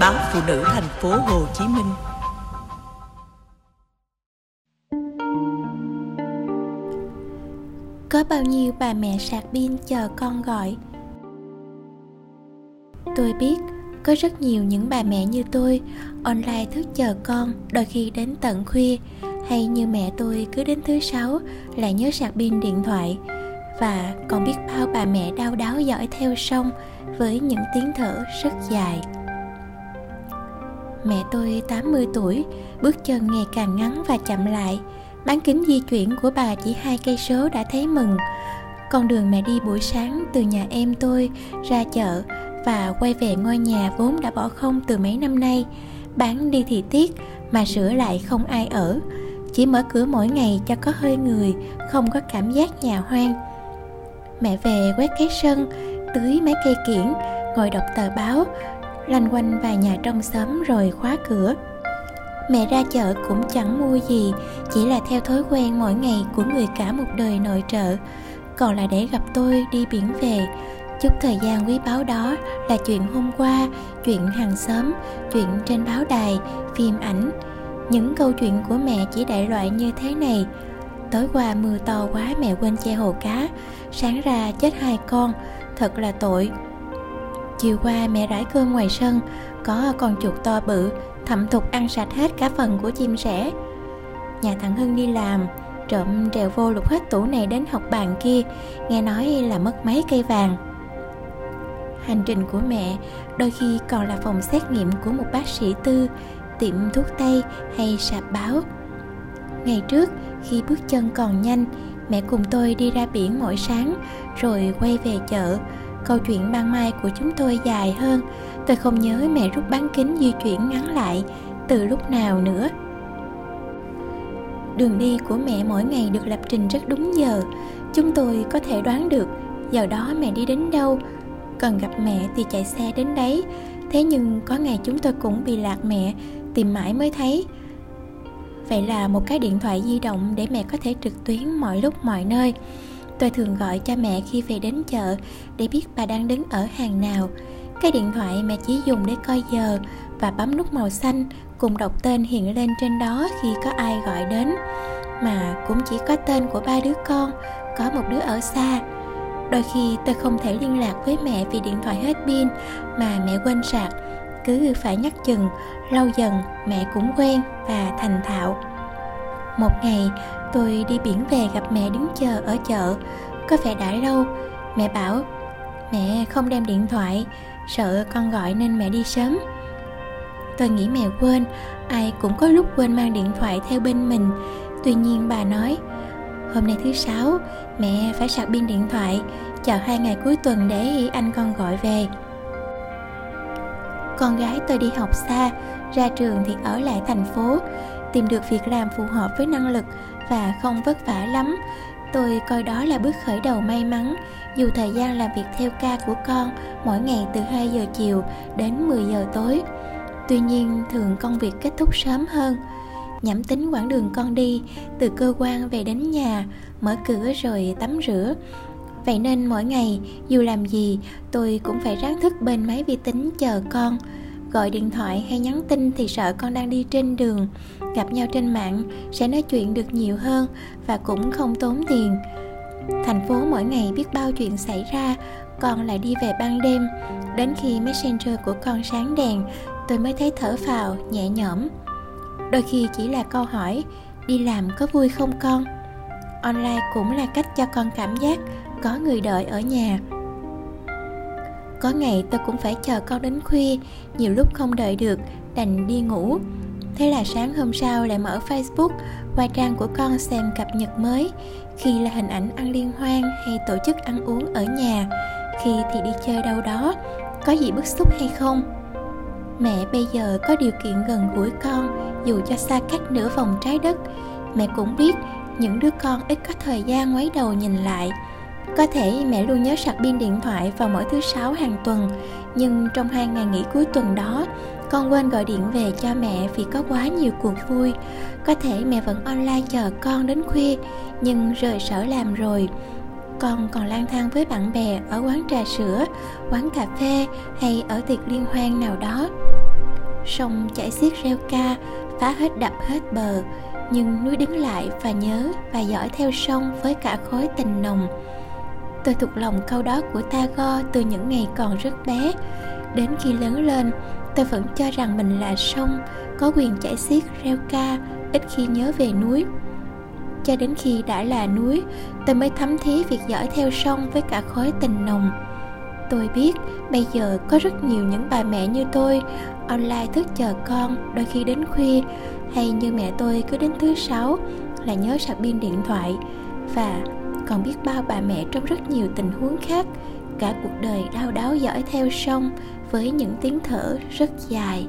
báo phụ nữ thành phố Hồ Chí Minh. Có bao nhiêu bà mẹ sạc pin chờ con gọi? Tôi biết có rất nhiều những bà mẹ như tôi online thức chờ con đôi khi đến tận khuya. Hay như mẹ tôi cứ đến thứ sáu lại nhớ sạc pin điện thoại. Và còn biết bao bà mẹ đau đáu dõi theo sông với những tiếng thở rất dài mẹ tôi 80 tuổi, bước chân ngày càng ngắn và chậm lại. Bán kính di chuyển của bà chỉ hai cây số đã thấy mừng. Con đường mẹ đi buổi sáng từ nhà em tôi ra chợ và quay về ngôi nhà vốn đã bỏ không từ mấy năm nay. Bán đi thì tiếc, mà sửa lại không ai ở. Chỉ mở cửa mỗi ngày cho có hơi người, không có cảm giác nhà hoang. Mẹ về quét cái sân, tưới mấy cây kiển, ngồi đọc tờ báo lanh quanh vài nhà trong xóm rồi khóa cửa. Mẹ ra chợ cũng chẳng mua gì, chỉ là theo thói quen mỗi ngày của người cả một đời nội trợ. Còn là để gặp tôi đi biển về. Chút thời gian quý báu đó là chuyện hôm qua, chuyện hàng xóm, chuyện trên báo đài, phim ảnh. Những câu chuyện của mẹ chỉ đại loại như thế này. Tối qua mưa to quá mẹ quên che hồ cá, sáng ra chết hai con, thật là tội chiều qua mẹ rải cơm ngoài sân, có con chuột to bự, thẩm thục ăn sạch hết cả phần của chim sẻ. Nhà thằng hưng đi làm, trộm trèo vô lục hết tủ này đến học bàn kia, nghe nói là mất mấy cây vàng. Hành trình của mẹ đôi khi còn là phòng xét nghiệm của một bác sĩ tư, tiệm thuốc tây hay sạp báo. Ngày trước, khi bước chân còn nhanh, mẹ cùng tôi đi ra biển mỗi sáng, rồi quay về chợ câu chuyện ban mai của chúng tôi dài hơn. Tôi không nhớ mẹ rút bán kính di chuyển ngắn lại từ lúc nào nữa. Đường đi của mẹ mỗi ngày được lập trình rất đúng giờ. Chúng tôi có thể đoán được giờ đó mẹ đi đến đâu. Cần gặp mẹ thì chạy xe đến đấy. Thế nhưng có ngày chúng tôi cũng bị lạc mẹ, tìm mãi mới thấy. Vậy là một cái điện thoại di động để mẹ có thể trực tuyến mọi lúc, mọi nơi tôi thường gọi cho mẹ khi về đến chợ để biết bà đang đứng ở hàng nào. Cái điện thoại mẹ chỉ dùng để coi giờ và bấm nút màu xanh cùng đọc tên hiện lên trên đó khi có ai gọi đến. Mà cũng chỉ có tên của ba đứa con, có một đứa ở xa. Đôi khi tôi không thể liên lạc với mẹ vì điện thoại hết pin mà mẹ quên sạc. Cứ phải nhắc chừng, lâu dần mẹ cũng quen và thành thạo một ngày, tôi đi biển về gặp mẹ đứng chờ ở chợ. Có vẻ đã lâu. Mẹ bảo, mẹ không đem điện thoại, sợ con gọi nên mẹ đi sớm. Tôi nghĩ mẹ quên, ai cũng có lúc quên mang điện thoại theo bên mình. Tuy nhiên bà nói, hôm nay thứ sáu, mẹ phải sạc pin điện thoại, chờ hai ngày cuối tuần để anh con gọi về. Con gái tôi đi học xa, ra trường thì ở lại thành phố tìm được việc làm phù hợp với năng lực và không vất vả lắm. Tôi coi đó là bước khởi đầu may mắn. Dù thời gian làm việc theo ca của con, mỗi ngày từ 2 giờ chiều đến 10 giờ tối. Tuy nhiên, thường công việc kết thúc sớm hơn. Nhẩm tính quãng đường con đi, từ cơ quan về đến nhà, mở cửa rồi tắm rửa. Vậy nên mỗi ngày, dù làm gì, tôi cũng phải ráng thức bên máy vi tính chờ con gọi điện thoại hay nhắn tin thì sợ con đang đi trên đường, gặp nhau trên mạng, sẽ nói chuyện được nhiều hơn và cũng không tốn tiền. Thành phố mỗi ngày biết bao chuyện xảy ra, con lại đi về ban đêm. Đến khi messenger của con sáng đèn, tôi mới thấy thở phào, nhẹ nhõm. Đôi khi chỉ là câu hỏi, đi làm có vui không con? Online cũng là cách cho con cảm giác có người đợi ở nhà có ngày tôi cũng phải chờ con đến khuya, nhiều lúc không đợi được, đành đi ngủ. Thế là sáng hôm sau lại mở facebook, qua trang của con xem cập nhật mới. Khi là hình ảnh ăn liên hoan hay tổ chức ăn uống ở nhà, khi thì đi chơi đâu đó, có gì bức xúc hay không? Mẹ bây giờ có điều kiện gần gũi con, dù cho xa cách nửa vòng trái đất. Mẹ cũng biết những đứa con ít có thời gian ngoái đầu nhìn lại có thể mẹ luôn nhớ sạc pin điện thoại vào mỗi thứ sáu hàng tuần, nhưng trong hai ngày nghỉ cuối tuần đó, con quên gọi điện về cho mẹ vì có quá nhiều cuộc vui. Có thể mẹ vẫn online chờ con đến khuya, nhưng rời sở làm rồi. Con còn lang thang với bạn bè ở quán trà sữa, quán cà phê hay ở tiệc liên hoan nào đó. Sông chảy xiết reo ca, phá hết đập hết bờ, nhưng núi đứng lại và nhớ và dõi theo sông với cả khối tình nồng tôi thuộc lòng câu đó của Tagore từ những ngày còn rất bé. Đến khi lớn lên, tôi vẫn cho rằng mình là sông, có quyền chảy xiết, reo ca, ít khi nhớ về núi. Cho đến khi đã là núi, tôi mới thấm thí việc dõi theo sông với cả khối tình nồng. Tôi biết bây giờ có rất nhiều những bà mẹ như tôi online thức chờ con, đôi khi đến khuya, hay như mẹ tôi cứ đến thứ sáu là nhớ sạc pin điện thoại. Và còn biết bao bà mẹ trong rất nhiều tình huống khác. Cả cuộc đời đau đáu dõi theo sông với những tiếng thở rất dài.